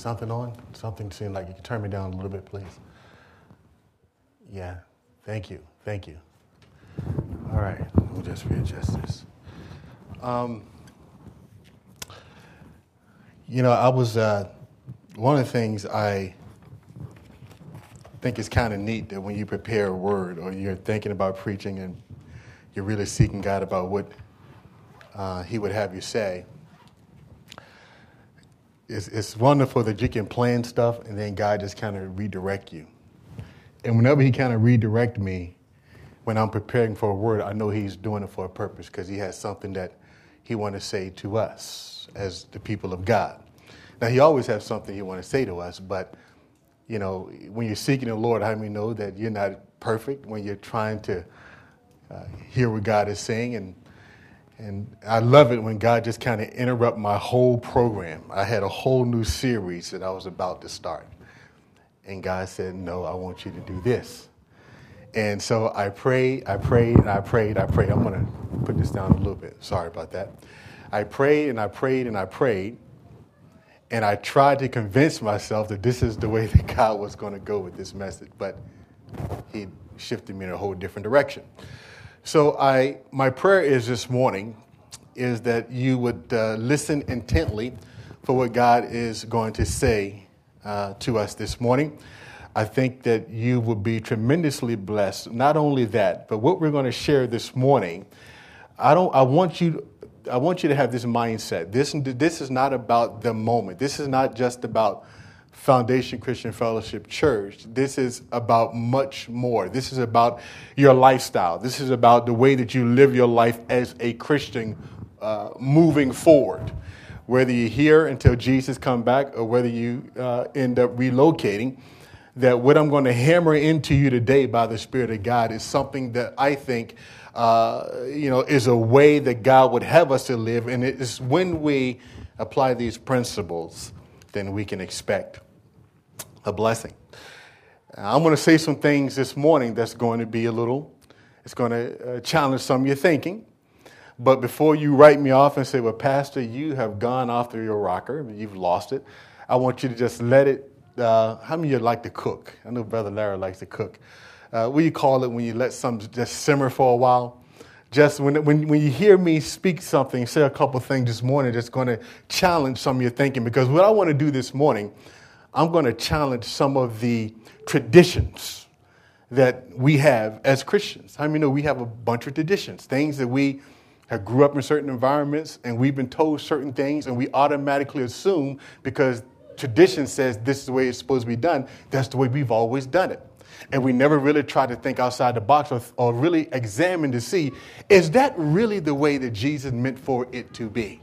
something on? Something seemed like you could turn me down a little bit, please. Yeah, thank you, thank you. All right, we'll just readjust this. Um, you know, I was, uh, one of the things I think is kind of neat that when you prepare a word or you're thinking about preaching and you're really seeking God about what uh, He would have you say, it's, it's wonderful that you can plan stuff and then God just kind of redirect you. And whenever He kind of redirect me, when I'm preparing for a word, I know He's doing it for a purpose because He has something that He want to say to us as the people of God. Now He always has something He want to say to us, but you know, when you're seeking the Lord, how many know that you're not perfect when you're trying to uh, hear what God is saying and and I love it when God just kind of interrupt my whole program. I had a whole new series that I was about to start. And God said, No, I want you to do this. And so I prayed, I prayed, and I prayed, I prayed. I'm going to put this down a little bit. Sorry about that. I prayed and I prayed and I prayed. And I tried to convince myself that this is the way that God was going to go with this message. But He shifted me in a whole different direction. So I, my prayer is this morning is that you would uh, listen intently for what God is going to say uh, to us this morning. I think that you will be tremendously blessed. Not only that, but what we're going to share this morning, I don't. I want you. I want you to have this mindset. This this is not about the moment. This is not just about Foundation Christian Fellowship Church. This is about much more. This is about your lifestyle. This is about the way that you live your life as a Christian uh, moving forward. Whether you're here until Jesus come back or whether you uh, end up relocating, that what I'm going to hammer into you today by the Spirit of God is something that I think, uh, you know, is a way that God would have us to live. And it is when we apply these principles, then we can expect a blessing. I'm going to say some things this morning that's going to be a little, it's going to uh, challenge some of your thinking. But before you write me off and say, well, Pastor, you have gone off your rocker, you've lost it, I want you to just let it. Uh, how many of you like to cook? I know Brother Larry likes to cook. Uh, what do you call it when you let something just simmer for a while? Just when, when, when you hear me speak something, say a couple things this morning that's going to challenge some of your thinking. Because what I want to do this morning I'm going to challenge some of the traditions that we have as Christians. I mean, know we have a bunch of traditions, things that we have grew up in certain environments and we've been told certain things and we automatically assume because tradition says this is the way it's supposed to be done, that's the way we've always done it. And we never really try to think outside the box or, or really examine to see is that really the way that Jesus meant for it to be?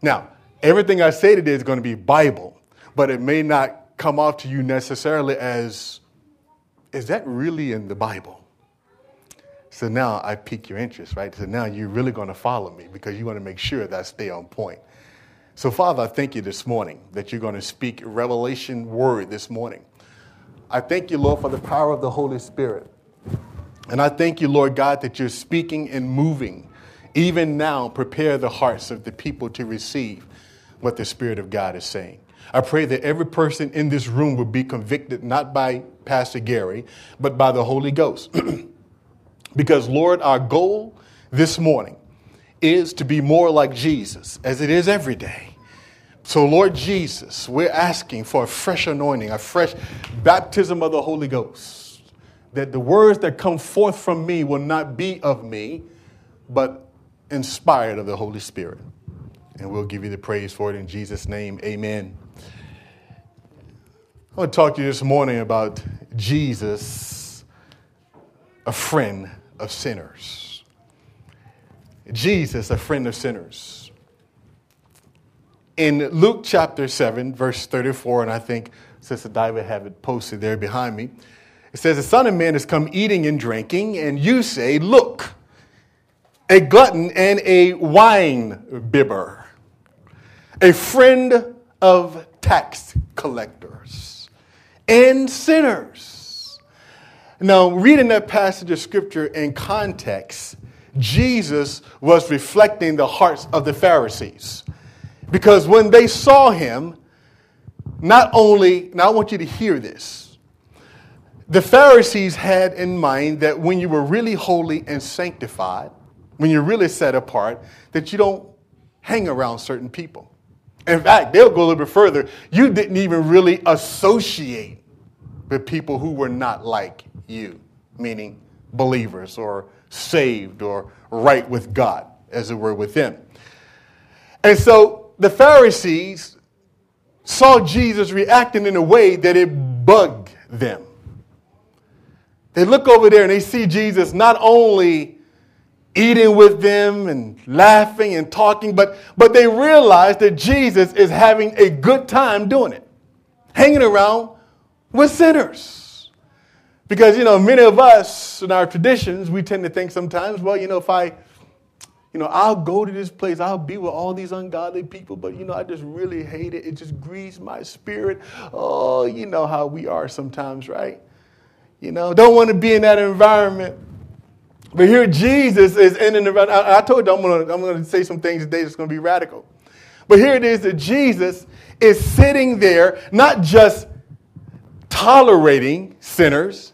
Now, everything I say today is going to be Bible but it may not come off to you necessarily as, is that really in the Bible? So now I pique your interest, right? So now you're really going to follow me because you want to make sure that I stay on point. So, Father, I thank you this morning that you're going to speak revelation word this morning. I thank you, Lord, for the power of the Holy Spirit. And I thank you, Lord God, that you're speaking and moving. Even now, prepare the hearts of the people to receive what the Spirit of God is saying. I pray that every person in this room would be convicted not by Pastor Gary, but by the Holy Ghost. because, Lord, our goal this morning is to be more like Jesus, as it is every day. So, Lord Jesus, we're asking for a fresh anointing, a fresh baptism of the Holy Ghost, that the words that come forth from me will not be of me, but inspired of the Holy Spirit. And we'll give you the praise for it in Jesus' name. Amen. I want to talk to you this morning about Jesus, a friend of sinners. Jesus, a friend of sinners. In Luke chapter 7, verse 34, and I think Sister Diva have it posted there behind me, it says, The Son of Man has come eating and drinking, and you say, Look, a glutton and a wine bibber, a friend of tax collectors and sinners. Now, reading that passage of scripture in context, Jesus was reflecting the hearts of the Pharisees. Because when they saw him, not only, now I want you to hear this. The Pharisees had in mind that when you were really holy and sanctified, when you're really set apart, that you don't hang around certain people. In fact, they'll go a little bit further. You didn't even really associate with people who were not like you, meaning believers or saved or right with God, as it were, with them. And so the Pharisees saw Jesus reacting in a way that it bugged them. They look over there and they see Jesus not only eating with them and laughing and talking, but, but they realize that Jesus is having a good time doing it, hanging around with sinners. Because, you know, many of us in our traditions, we tend to think sometimes, well, you know, if I you know, I'll go to this place, I'll be with all these ungodly people, but you know, I just really hate it. It just grieves my spirit. Oh, you know how we are sometimes, right? You know, don't want to be in that environment. But here Jesus is in an environment. I, I told you I'm gonna, I'm gonna say some things today that's gonna be radical. But here it is that Jesus is sitting there, not just tolerating sinners,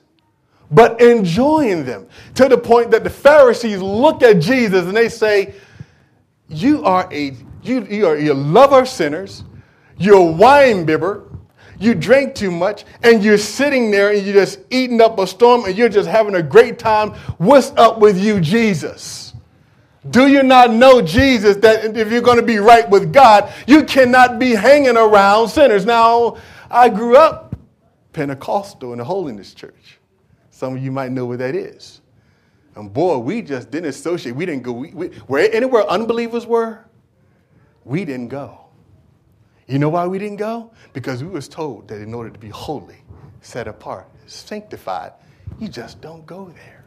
but enjoying them to the point that the Pharisees look at Jesus and they say, You are a you, you are you love our sinners, you're a wine bibber, you drink too much, and you're sitting there and you're just eating up a storm and you're just having a great time. What's up with you, Jesus? Do you not know, Jesus, that if you're going to be right with God, you cannot be hanging around sinners? Now, I grew up Pentecostal and the Holiness Church. Some of you might know what that is. And boy, we just didn't associate. We didn't go. We, we, where anywhere unbelievers were, we didn't go. You know why we didn't go? Because we was told that in order to be holy, set apart, sanctified, you just don't go there.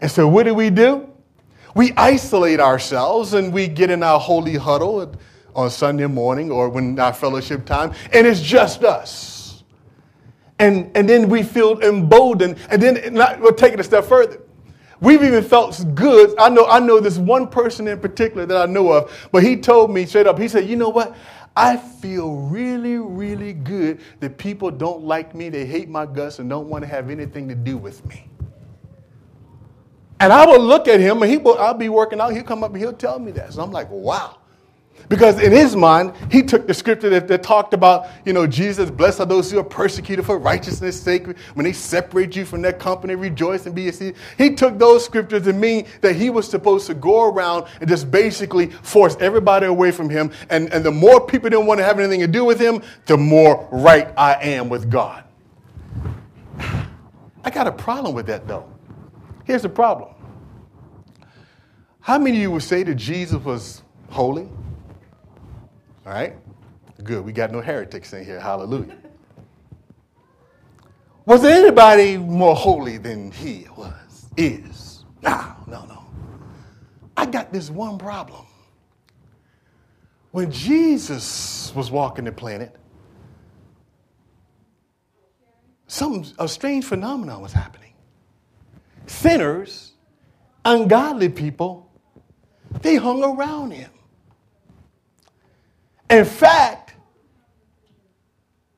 And so what do we do? We isolate ourselves and we get in our holy huddle on Sunday morning or when our fellowship time, and it's just us. And, and then we feel emboldened. And then not, we'll take it a step further. We've even felt good. I know, I know this one person in particular that I know of, but he told me straight up, he said, you know what? I feel really, really good that people don't like me, they hate my guts, and don't want to have anything to do with me. And I will look at him, and he will, I'll be working out. He'll come up and he'll tell me that. So I'm like, wow. Because in his mind, he took the scripture that, that, talked about, you know, Jesus, blessed are those who are persecuted for righteousness' sake. When they separate you from their company, rejoice and be a seed. He took those scriptures to mean that he was supposed to go around and just basically force everybody away from him. And, and the more people didn't want to have anything to do with him, the more right I am with God. I got a problem with that, though. Here's the problem. How many of you would say that Jesus was holy? All right? Good. We got no heretics in here. Hallelujah. Was there anybody more holy than he was? Is? No, no, no. I got this one problem. When Jesus was walking the planet, some a strange phenomenon was happening. Sinners, ungodly people, they hung around him. In fact,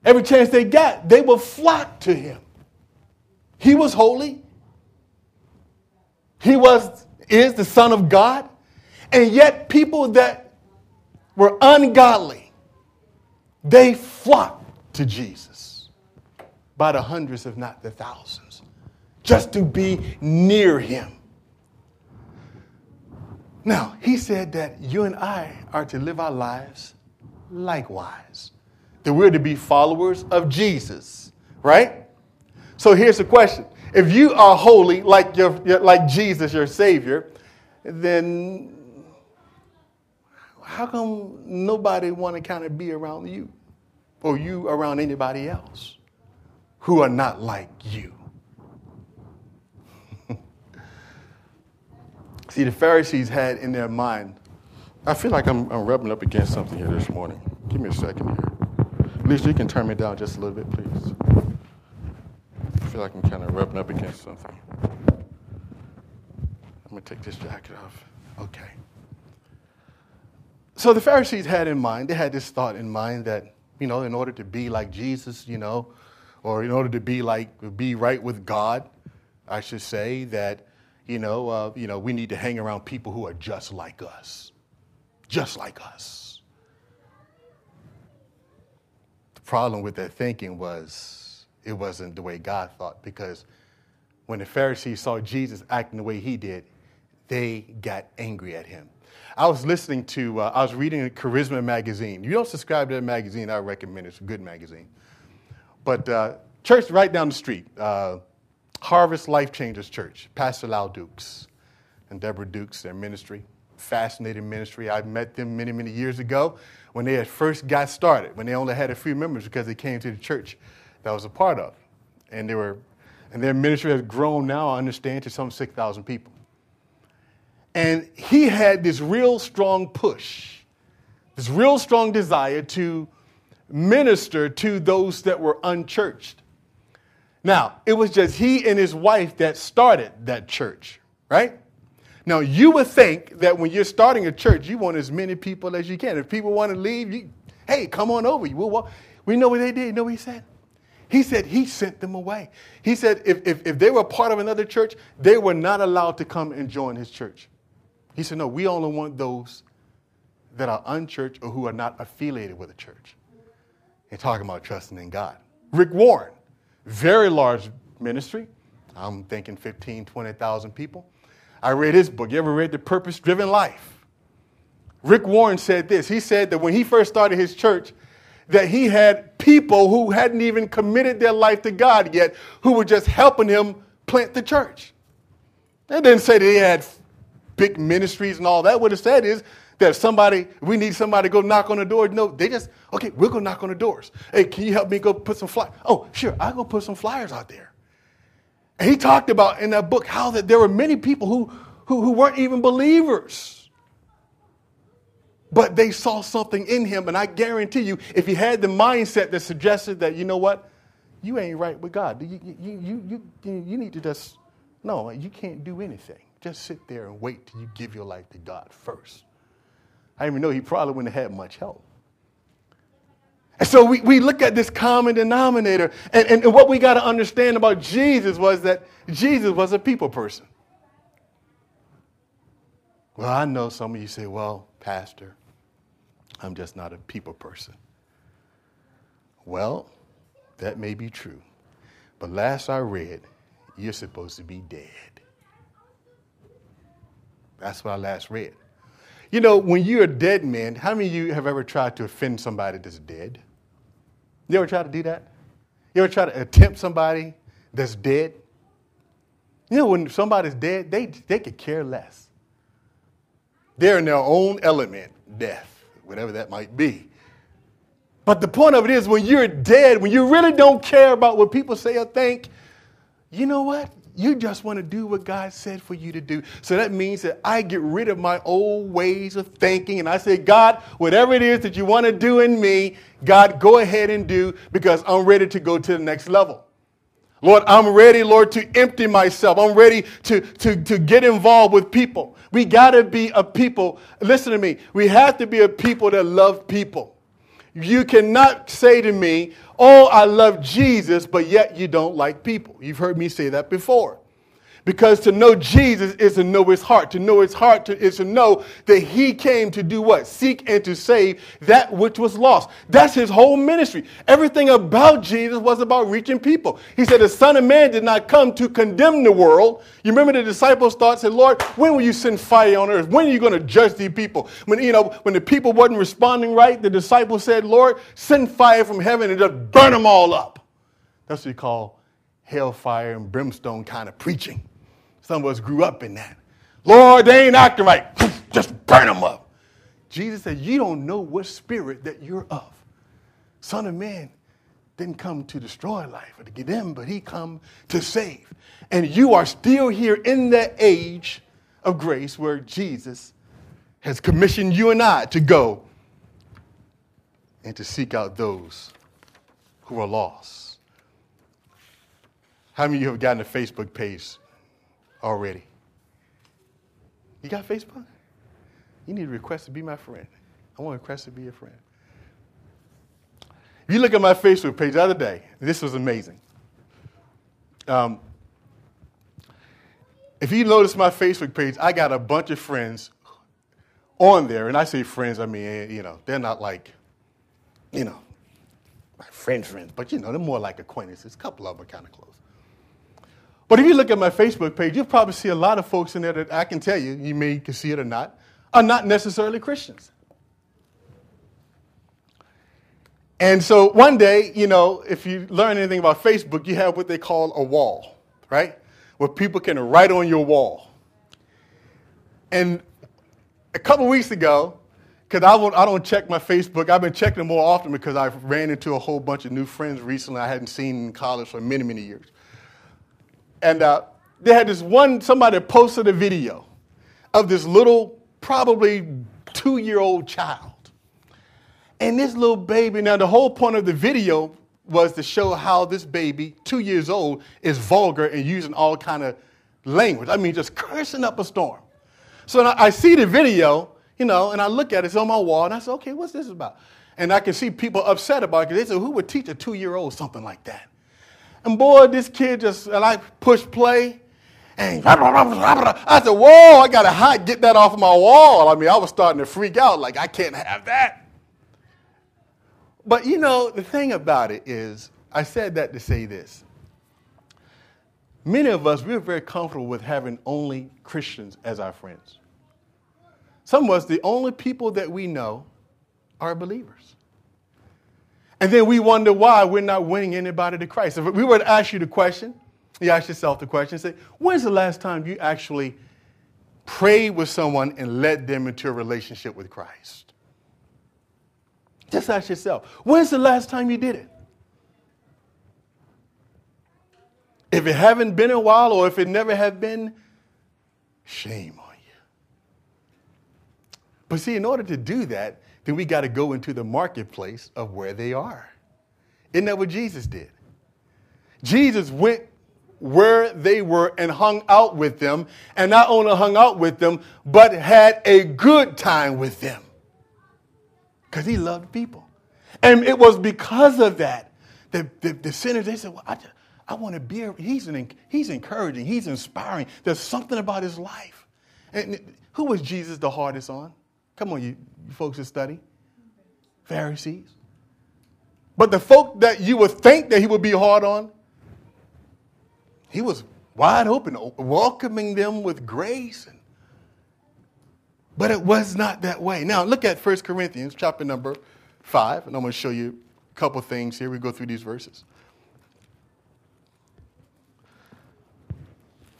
every chance they got, they would flock to him. He was holy. He was is the son of God. And yet people that were ungodly, they flocked to Jesus by the hundreds, if not the thousands, just to be near him. Now, he said that you and I are to live our lives likewise. That we're to be followers of Jesus, right? So here's the question. If you are holy like, your, like Jesus, your Savior, then how come nobody want to kind of be around you or you around anybody else who are not like you? See, the Pharisees had in their mind I feel like I'm, I'm rubbing up against something here this morning. Give me a second here. Lisa, you can turn me down just a little bit, please. I feel like I'm kind of rubbing up against something. I'm going to take this jacket off. Okay. So the Pharisees had in mind, they had this thought in mind that, you know, in order to be like Jesus, you know, or in order to be like, be right with God, I should say that, you know, uh, you know, we need to hang around people who are just like us. Just like us. The problem with that thinking was it wasn't the way God thought because when the Pharisees saw Jesus acting the way he did, they got angry at him. I was listening to, uh, I was reading Charisma magazine. You don't subscribe to that magazine, I recommend it. It's a good magazine. But uh, church right down the street, uh, Harvest Life Changers Church, Pastor Lau Dukes and Deborah Dukes, their ministry. Fascinating ministry. I met them many, many years ago when they had first got started, when they only had a few members because they came to the church that I was a part of. And they were, and their ministry has grown now, I understand, to some 6,000 people. And he had this real strong push, this real strong desire to minister to those that were unchurched. Now, it was just he and his wife that started that church, right? Now, you would think that when you're starting a church, you want as many people as you can. If people want to leave, you, hey, come on over. Will walk. We know what they did. You know what he said? He said he sent them away. He said if, if, if they were part of another church, they were not allowed to come and join his church. He said, no, we only want those that are unchurched or who are not affiliated with a church. And talking about trusting in God. Rick Warren, very large ministry. I'm thinking 15, 20,000 people. I read his book. You ever read The Purpose Driven Life? Rick Warren said this. He said that when he first started his church, that he had people who hadn't even committed their life to God yet, who were just helping him plant the church. That didn't say that he had big ministries and all that. What it said is that somebody, we need somebody to go knock on the door. No, they just, okay, we'll go knock on the doors. Hey, can you help me go put some flyers? Oh, sure, I'll go put some flyers out there. And he talked about in that book how that there were many people who, who, who weren't even believers. But they saw something in him, and I guarantee you, if he had the mindset that suggested that, you know what, you ain't right with God. You, you, you, you, you need to just, no, you can't do anything. Just sit there and wait till you give your life to God first. I even know he probably wouldn't have had much help. And so we, we look at this common denominator, and, and, and what we got to understand about Jesus was that Jesus was a people person. Well, I know some of you say, well, Pastor, I'm just not a people person. Well, that may be true. But last I read, you're supposed to be dead. That's what I last read. You know, when you're a dead man, how many of you have ever tried to offend somebody that's dead? You ever try to do that? You ever try to attempt somebody that's dead? You know, when somebody's dead, they, they could care less. They're in their own element, death, whatever that might be. But the point of it is, when you're dead, when you really don't care about what people say or think, you know what? You just want to do what God said for you to do. So that means that I get rid of my old ways of thinking and I say, God, whatever it is that you want to do in me, God, go ahead and do because I'm ready to go to the next level. Lord, I'm ready, Lord, to empty myself. I'm ready to, to, to get involved with people. We got to be a people. Listen to me. We have to be a people that love people. You cannot say to me, Oh, I love Jesus, but yet you don't like people. You've heard me say that before. Because to know Jesus is to know his heart. To know his heart to, is to know that he came to do what? Seek and to save that which was lost. That's his whole ministry. Everything about Jesus was about reaching people. He said, The Son of Man did not come to condemn the world. You remember the disciples thought, said, Lord, when will you send fire on earth? When are you going to judge these people? When, you know, when the people wasn't responding right, the disciples said, Lord, send fire from heaven and just burn them all up. That's what you call hellfire and brimstone kind of preaching. Some of us grew up in that. Lord, they ain't acting right. Just burn them up. Jesus said, You don't know what spirit that you're of. Son of Man didn't come to destroy life or to get them, but he come to save. And you are still here in the age of grace where Jesus has commissioned you and I to go and to seek out those who are lost. How many of you have gotten a Facebook page already. You got Facebook? You need to request to be my friend. I want to request to be your friend. If you look at my Facebook page the other day, this was amazing. Um, if you notice my Facebook page, I got a bunch of friends on there. And I say friends, I mean, eh, you know, they're not like, you know, my friend friends, but you know, they're more like acquaintances. A couple of them are kind of close. But if you look at my Facebook page, you'll probably see a lot of folks in there that I can tell you, you may can see it or not, are not necessarily Christians. And so one day, you know, if you learn anything about Facebook, you have what they call a wall, right? Where people can write on your wall. And a couple weeks ago, because I, I don't check my Facebook, I've been checking more often because I've ran into a whole bunch of new friends recently I hadn't seen in college for many, many years. And uh, they had this one, somebody posted a video of this little, probably two year old child. And this little baby, now the whole point of the video was to show how this baby, two years old, is vulgar and using all kind of language. I mean, just cursing up a storm. So I see the video, you know, and I look at it, it's on my wall, and I say, okay, what's this about? And I can see people upset about it because they say, who would teach a two year old something like that? And boy, this kid just, uh, and I push play, and I said, whoa, I got to hide, get that off of my wall. I mean, I was starting to freak out, like, I can't have that. But you know, the thing about it is, I said that to say this. Many of us, we're very comfortable with having only Christians as our friends. Some of us, the only people that we know are believers. And then we wonder why we're not winning anybody to Christ. If we were to ask you the question, you ask yourself the question, say, when's the last time you actually prayed with someone and led them into a relationship with Christ? Just ask yourself, when's the last time you did it? If it haven't been a while or if it never had been, shame on you. But see, in order to do that, then we got to go into the marketplace of where they are. Isn't that what Jesus did? Jesus went where they were and hung out with them, and not only hung out with them, but had a good time with them. Because he loved people. And it was because of that that the, the sinners, they said, Well, I just, I want to be, he's, an, he's encouraging, he's inspiring. There's something about his life. And who was Jesus the hardest on? Come on, you, you folks that study. Pharisees. But the folk that you would think that he would be hard on, he was wide open, welcoming them with grace. But it was not that way. Now look at 1 Corinthians chapter number 5, and I'm going to show you a couple things here. We go through these verses.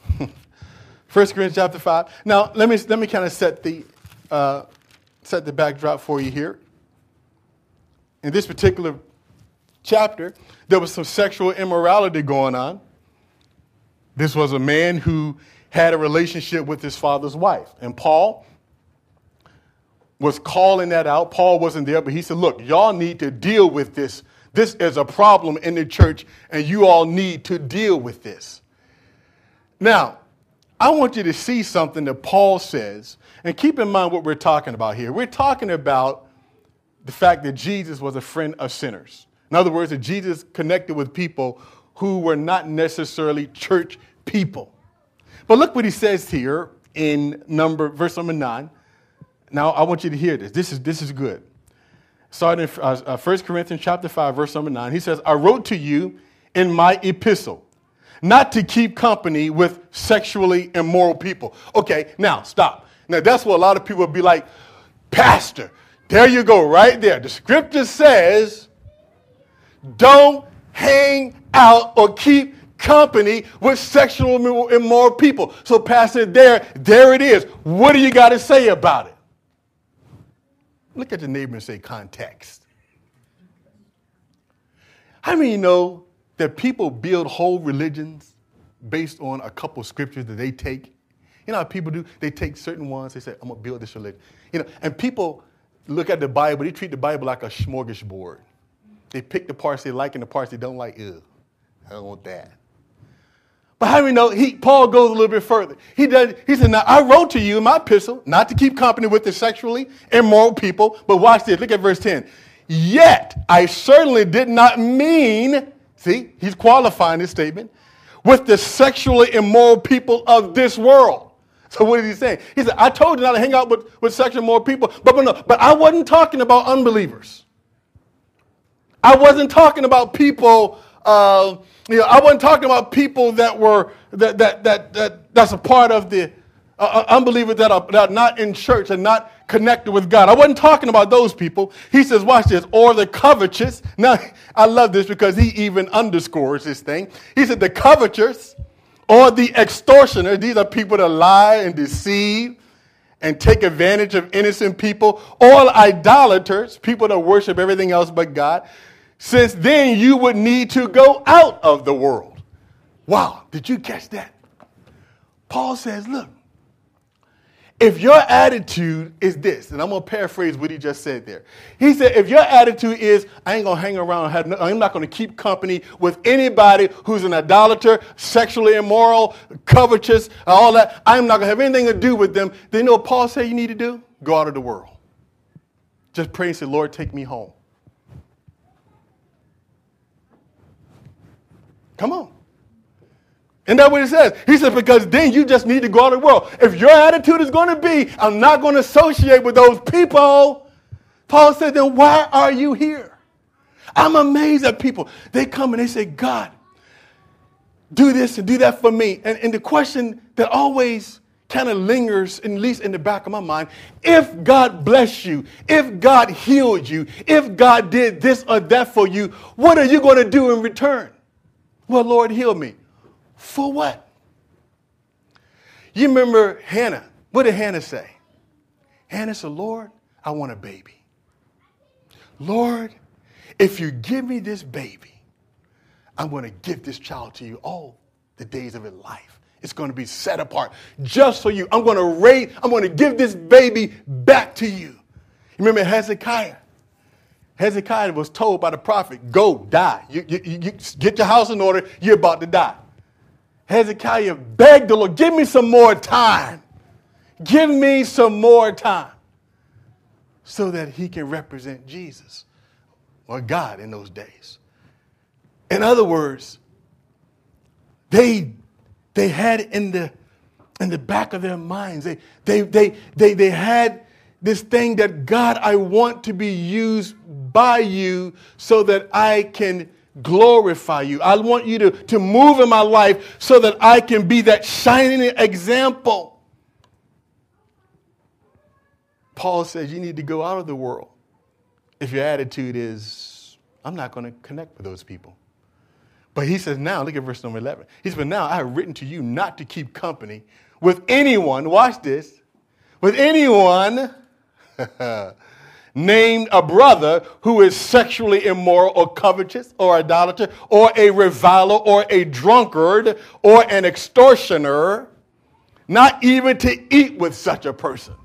1 Corinthians chapter 5. Now, let me, let me kind of set the, uh, set the backdrop for you here. In this particular chapter, there was some sexual immorality going on. This was a man who had a relationship with his father's wife. And Paul was calling that out. Paul wasn't there, but he said, Look, y'all need to deal with this. This is a problem in the church, and you all need to deal with this. Now, I want you to see something that Paul says, and keep in mind what we're talking about here. We're talking about the fact that Jesus was a friend of sinners. In other words, that Jesus connected with people who were not necessarily church people. But look what he says here in number verse number nine. Now I want you to hear this. This is this is good. Starting in uh, 1 uh, Corinthians chapter 5, verse number 9, he says, I wrote to you in my epistle not to keep company with sexually immoral people. Okay, now stop. Now that's what a lot of people would be like, Pastor, there you go, right there. The scripture says, don't hang out or keep company with sexual immoral people. So, Pastor, there, there it is. What do you got to say about it? Look at the neighbor and say context. How many know that people build whole religions based on a couple scriptures that they take. You know how people do? They take certain ones, they say, I'm going to build this religion. You know, and people look at the Bible, they treat the Bible like a smorgasbord. They pick the parts they like and the parts they don't like. Ew, I don't want that. But how do we know? He, Paul goes a little bit further. He, does, he said, Now I wrote to you in my epistle not to keep company with the sexually immoral people, but watch this. Look at verse 10. Yet I certainly did not mean, see, he's qualifying his statement, with the sexually immoral people of this world. So what is he saying? He said, I told you not to hang out with, with sexually immoral people, but, but, no, but I wasn't talking about unbelievers. I wasn't talking about people, uh, you know, I wasn't talking about people that were, that, that, that, that that's a part of the, uh, uh, unbelievers that are, that are not in church and not connected with God. I wasn't talking about those people. He says, watch this, or the covetous. Now, I love this because he even underscores this thing. He said, the covetous or the extortioner. These are people that lie and deceive and take advantage of innocent people. All idolaters, people that worship everything else but God. Since then, you would need to go out of the world. Wow, did you catch that? Paul says, look, if your attitude is this, and I'm going to paraphrase what he just said there. He said, if your attitude is, I ain't going to hang around, I'm not going to keep company with anybody who's an idolater, sexually immoral, covetous, all that, I'm not going to have anything to do with them, then you know what Paul said you need to do? Go out of the world. Just pray and say, Lord, take me home. Come on. And that's what he says. He says, because then you just need to go out of the world. If your attitude is going to be, I'm not going to associate with those people, Paul said, then why are you here? I'm amazed at people. They come and they say, God, do this and do that for me. And, and the question that always kind of lingers, at least in the back of my mind, if God blessed you, if God healed you, if God did this or that for you, what are you going to do in return? Well, Lord, heal me. For what? You remember Hannah. What did Hannah say? Hannah said, Lord, I want a baby. Lord, if you give me this baby, I'm going to give this child to you all the days of his life. It's going to be set apart just for you. I'm going to raise, I'm going to give this baby back to you. You remember Hezekiah? Hezekiah was told by the prophet, go die. You, you, you, get your house in order. You're about to die. Hezekiah begged the Lord, give me some more time. Give me some more time so that he can represent Jesus or God in those days. In other words, they, they had in the, in the back of their minds, they, they, they, they, they had this thing that God, I want to be used by you so that I can glorify you. I want you to, to move in my life so that I can be that shining example. Paul says you need to go out of the world if your attitude is, I'm not going to connect with those people. But he says, now, look at verse number 11. He says, but now I have written to you not to keep company with anyone, watch this, with anyone named a brother who is sexually immoral or covetous or idolater or a reviler or a drunkard or an extortioner, not even to eat with such a person.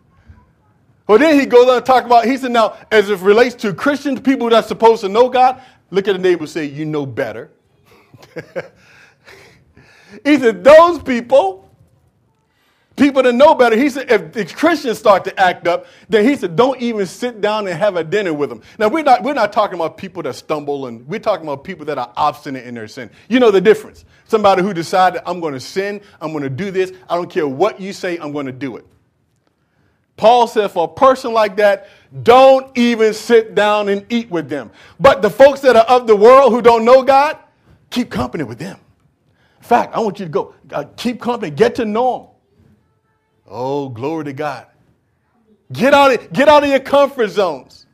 Well, then he goes on to talk about, he said, now, as it relates to Christians, people that are supposed to know God, look at the neighbor and say, you know better. he said, those people people that know better. He said, if the Christians start to act up, then he said, don't even sit down and have a dinner with them. Now, we're not, we're not talking about people that stumble, and we're talking about people that are obstinate in their sin. You know the difference. Somebody who decided, I'm going to sin, I'm going to do this, I don't care what you say, I'm going to do it. Paul said, for a person like that, don't even sit down and eat with them. But the folks that are of the world who don't know God, keep company with them. In fact, I want you to go, uh, keep company, get to know them. Oh, glory to God. Get out of, get out of your comfort zones.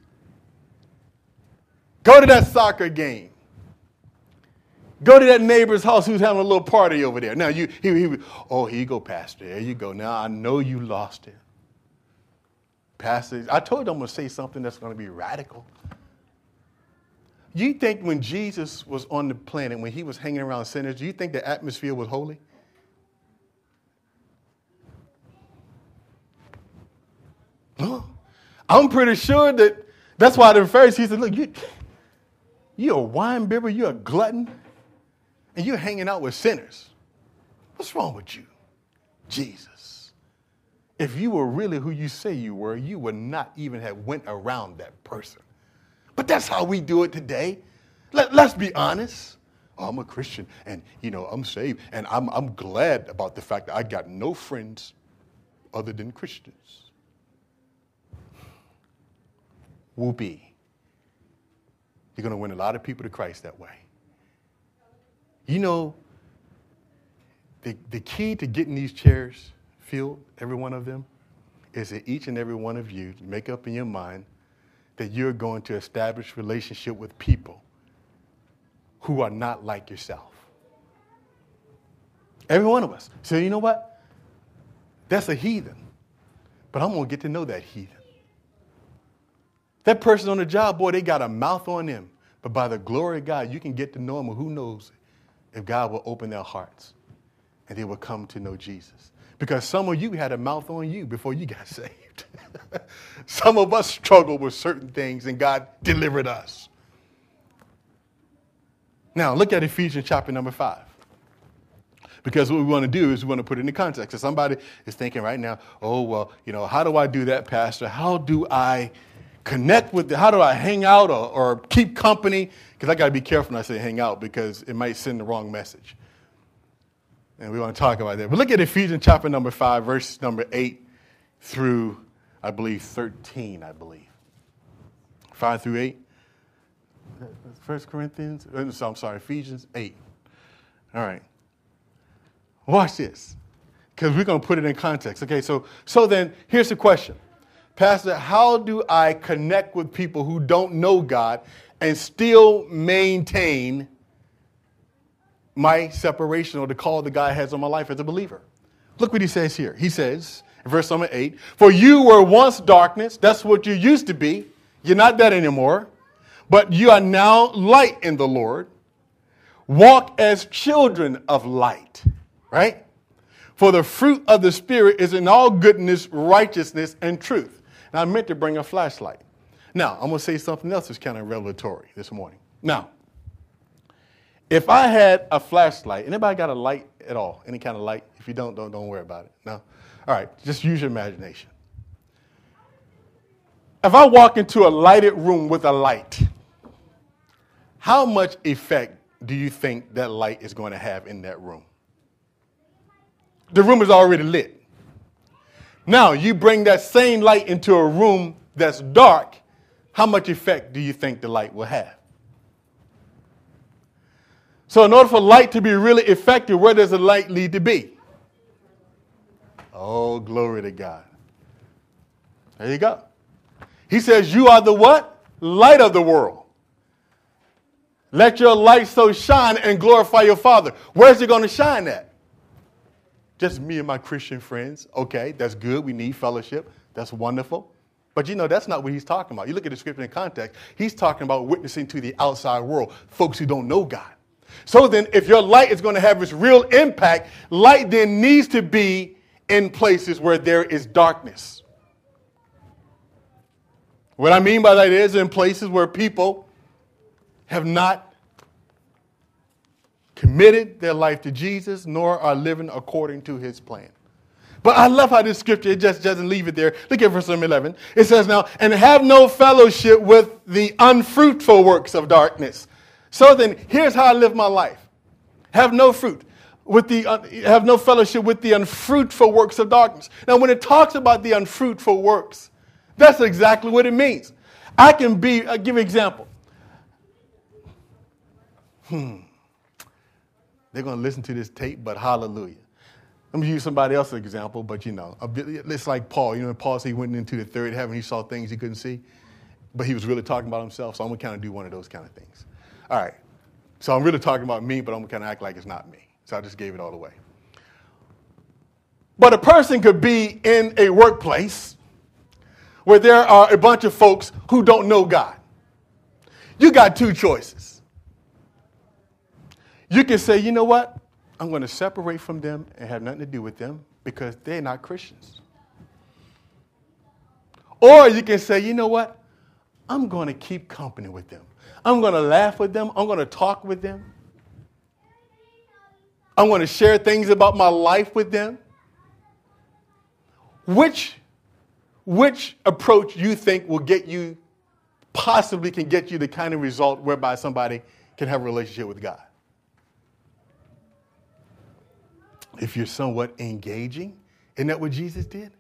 Go to that soccer game. Go to that neighbor's house who's having a little party over there. Now you, he, he, oh, here you go, Pastor. There you go. Now I know you lost it. Pastor, I told you I'm going to say something that's going to be radical. You think when Jesus was on the planet, when he was hanging around sinners, do you think the atmosphere was holy? I'm pretty sure that that's why the Pharisees said, Look, you, you're a wine bibber, you're a glutton, and you're hanging out with sinners. What's wrong with you? Jesus. If you were really who you say you were, you would not even have went around that person. But that's how we do it today. Let, let's be honest. Oh, I'm a Christian and, you know, I'm saved. And I'm, I'm glad about the fact that I got no friends other than Christians. Whoopee. You're going to win a lot of people to Christ that way. You know, the, the key to getting these chairs filled, every one of them, is that each and every one of you make up in your mind that you're going to establish relationship with people who are not like yourself. Every one of us. So you know what? That's a heathen. But I'm going to get to know that heathen. That person on the job, boy, they got a mouth on them. But by the glory of God, you can get to know them, who knows if God will open their hearts and they will come to know Jesus. Because some of you had a mouth on you before you got saved. some of us struggled with certain things and God delivered us. Now, look at Ephesians chapter number five. Because what we want to do is we want to put it in context. So somebody is thinking right now, oh, well, you know, how do I do that, Pastor? How do I connect with, how do I hang out or, or keep company? Because I got to be careful when I say hang out because it might send the wrong message. And we want to talk about that. But look at Ephesians chapter number 5, verse number 8 through, I believe, 13, I believe. 5 through 8. First Corinthians, uh, I'm sorry, Ephesians 8. All right. Watch this, because we're going to put it in context. Okay, so, so then here's the question Pastor, how do I connect with people who don't know God and still maintain my separation or the call that God has on my life as a believer. Look what he says here. He says, in verse number 8, For you were once darkness, that's what you used to be. You're not that anymore, but you are now light in the Lord. Walk as children of light, right? For the fruit of the Spirit is in all goodness, righteousness, and truth. Now, I meant to bring a flashlight. Now, I'm going to say something else that's kind of revelatory this morning. Now, if I had a flashlight, anybody got a light at all? Any kind of light? If you don't, don't, don't worry about it. No? All right, just use your imagination. If I walk into a lighted room with a light, how much effect do you think that light is going to have in that room? The room is already lit. Now, you bring that same light into a room that's dark, how much effect do you think the light will have? So, in order for light to be really effective, where does the light need to be? Oh, glory to God. There you go. He says, You are the what? Light of the world. Let your light so shine and glorify your Father. Where's it going to shine at? Just me and my Christian friends. Okay, that's good. We need fellowship. That's wonderful. But you know, that's not what he's talking about. You look at the scripture in context, he's talking about witnessing to the outside world, folks who don't know God. So then, if your light is going to have its real impact, light then needs to be in places where there is darkness. What I mean by that is in places where people have not committed their life to Jesus nor are living according to his plan. But I love how this scripture it just doesn't leave it there. Look at verse 11. It says now, and have no fellowship with the unfruitful works of darkness so then, here's how I live my life have no fruit. With the, uh, have no fellowship with the unfruitful works of darkness. Now, when it talks about the unfruitful works, that's exactly what it means. I can be, I'll give you an example. Hmm. They're going to listen to this tape, but hallelujah. Let me use somebody else's example, but you know, it's like Paul. You know, Paul said he went into the third heaven, he saw things he couldn't see, but he was really talking about himself. So I'm going to kind of do one of those kind of things. All right. So I'm really talking about me, but I'm going to kind of act like it's not me. So I just gave it all away. But a person could be in a workplace where there are a bunch of folks who don't know God. You got two choices. You can say, you know what? I'm going to separate from them and have nothing to do with them because they're not Christians. Or you can say, you know what? I'm going to keep company with them. I'm going to laugh with them. I'm going to talk with them. I'm going to share things about my life with them. Which, which approach you think will get you possibly can get you the kind of result whereby somebody can have a relationship with God. If you're somewhat engaging, isn't that what Jesus did?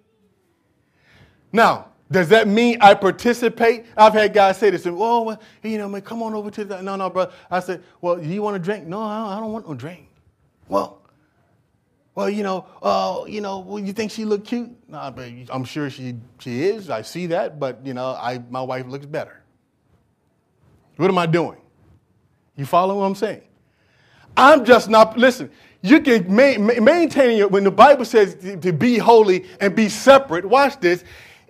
Now, does that mean I participate? I've had guys say this, oh, well, you know, man, come on over to the, no, no, brother. I said, well, you want a drink? No, I don't want no drink. Well, well, you know, oh, you know, well, you think she look cute? No, but I'm sure she, she is. I see that, but, you know, I, my wife looks better. What am I doing? You follow what I'm saying? I'm just not, listen, you can ma- maintain it when the Bible says to, to be holy and be separate. Watch this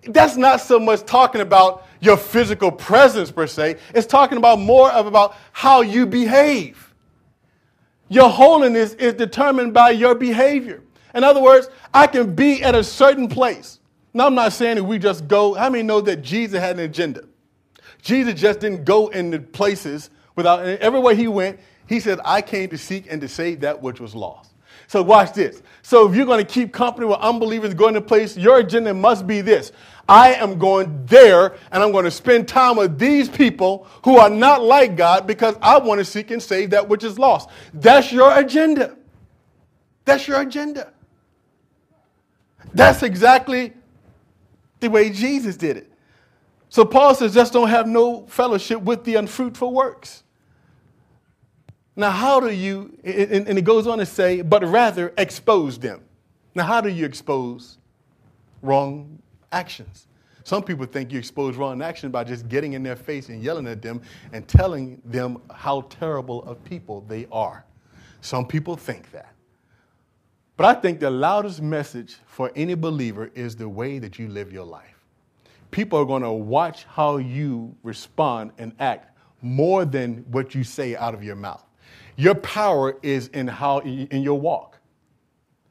that's not so much talking about your physical presence per se. It's talking about more of about how you behave. Your holiness is determined by your behavior. In other words, I can be at a certain place. Now, I'm not saying that we just go. How many know that Jesus had an agenda? Jesus just didn't go into places without, everywhere he went, he said, I came to seek and to save that which was lost. So watch this. So if you're going to keep company with unbelievers going to place, your agenda must be this. I am going there and I'm going to spend time with these people who are not like God because I want to seek and save that which is lost. That's your agenda. That's your agenda. That's exactly the way Jesus did it. So Paul says, just don't have no fellowship with the unfruitful works. Now, how do you, and it goes on to say, but rather expose them. Now, how do you expose wrong actions. Some people think you expose wrong action by just getting in their face and yelling at them and telling them how terrible of people they are. Some people think that. But I think the loudest message for any believer is the way that you live your life. People are going to watch how you respond and act more than what you say out of your mouth. Your power is in how in your walk.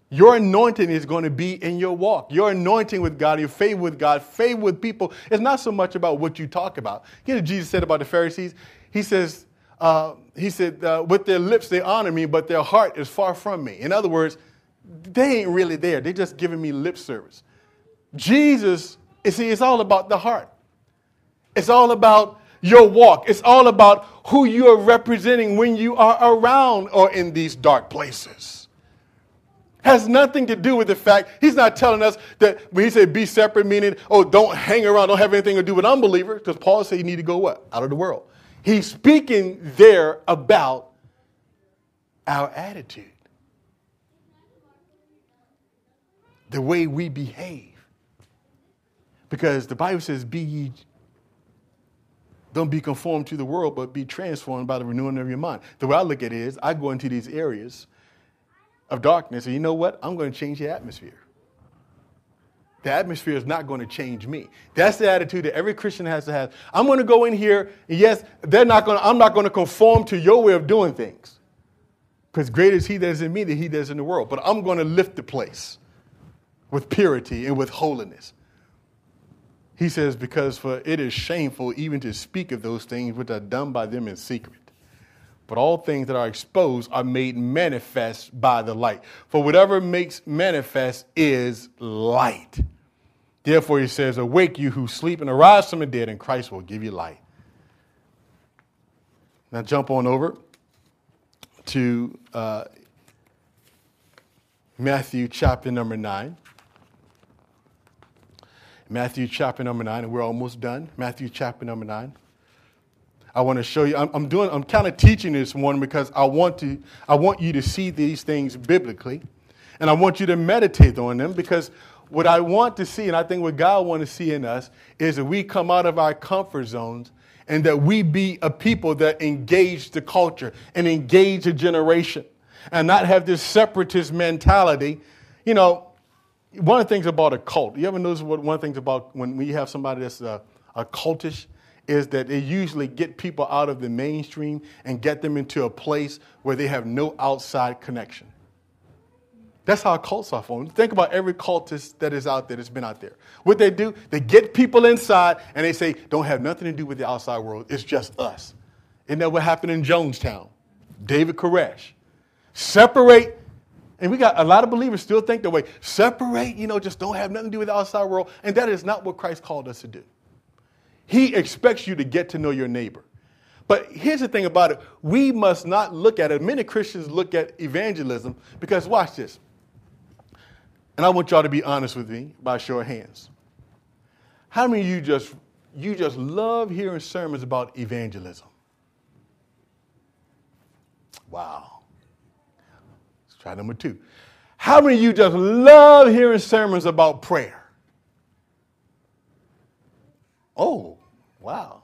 Your anointing is going to be in your walk. Your anointing with God, your favor with God, favor with people. It's not so much about what you talk about. You know, Jesus said about the Pharisees. He says, uh, he said, uh, with their lips they honor me, but their heart is far from me. In other words, they ain't really there. They're just giving me lip service. Jesus, you see, it's all about the heart. It's all about your walk. It's all about who you are representing when you are around or in these dark places has nothing to do with the fact he's not telling us that when he said be separate, meaning, oh, don't hang around, don't have anything to do with unbelievers, because Paul said you need to go what? Out of the world. He's speaking there about our attitude, the way we behave. Because the Bible says, be ye, don't be conformed to the world, but be transformed by the renewing of your mind. The way I look at it is, I go into these areas of darkness. And you know what? I'm going to change the atmosphere. The atmosphere is not going to change me. That's the attitude that every Christian has to have. I'm going to go in here, and yes, they're not going to, I'm not going to conform to your way of doing things. Because greater is he that is in me than he that is in the world. But I'm going to lift the place with purity and with holiness. He says, because for it is shameful even to speak of those things which are done by them in secret. But all things that are exposed are made manifest by the light. For whatever makes manifest is light. Therefore, he says, Awake you who sleep and arise from the dead, and Christ will give you light. Now, jump on over to uh, Matthew chapter number 9. Matthew chapter number 9, and we're almost done. Matthew chapter number 9. I want to show you. I'm, I'm doing. I'm kind of teaching this one because I want to. I want you to see these things biblically, and I want you to meditate on them because what I want to see, and I think what God wants to see in us, is that we come out of our comfort zones and that we be a people that engage the culture and engage a generation, and not have this separatist mentality. You know, one of the things about a cult. You ever notice what one of the things about when we have somebody that's a, a cultish? is that they usually get people out of the mainstream and get them into a place where they have no outside connection. That's how cults are formed. Think about every cultist that is out there that's been out there. What they do, they get people inside and they say, don't have nothing to do with the outside world. It's just us. Isn't that what happened in Jonestown? David Koresh. Separate, and we got a lot of believers still think that way. Separate, you know, just don't have nothing to do with the outside world. And that is not what Christ called us to do. He expects you to get to know your neighbor. But here's the thing about it we must not look at it. Many Christians look at evangelism because, watch this. And I want y'all to be honest with me by show of hands. How many of you just you just love hearing sermons about evangelism? Wow. Try number two. How many of you just love hearing sermons about prayer? Oh, wow.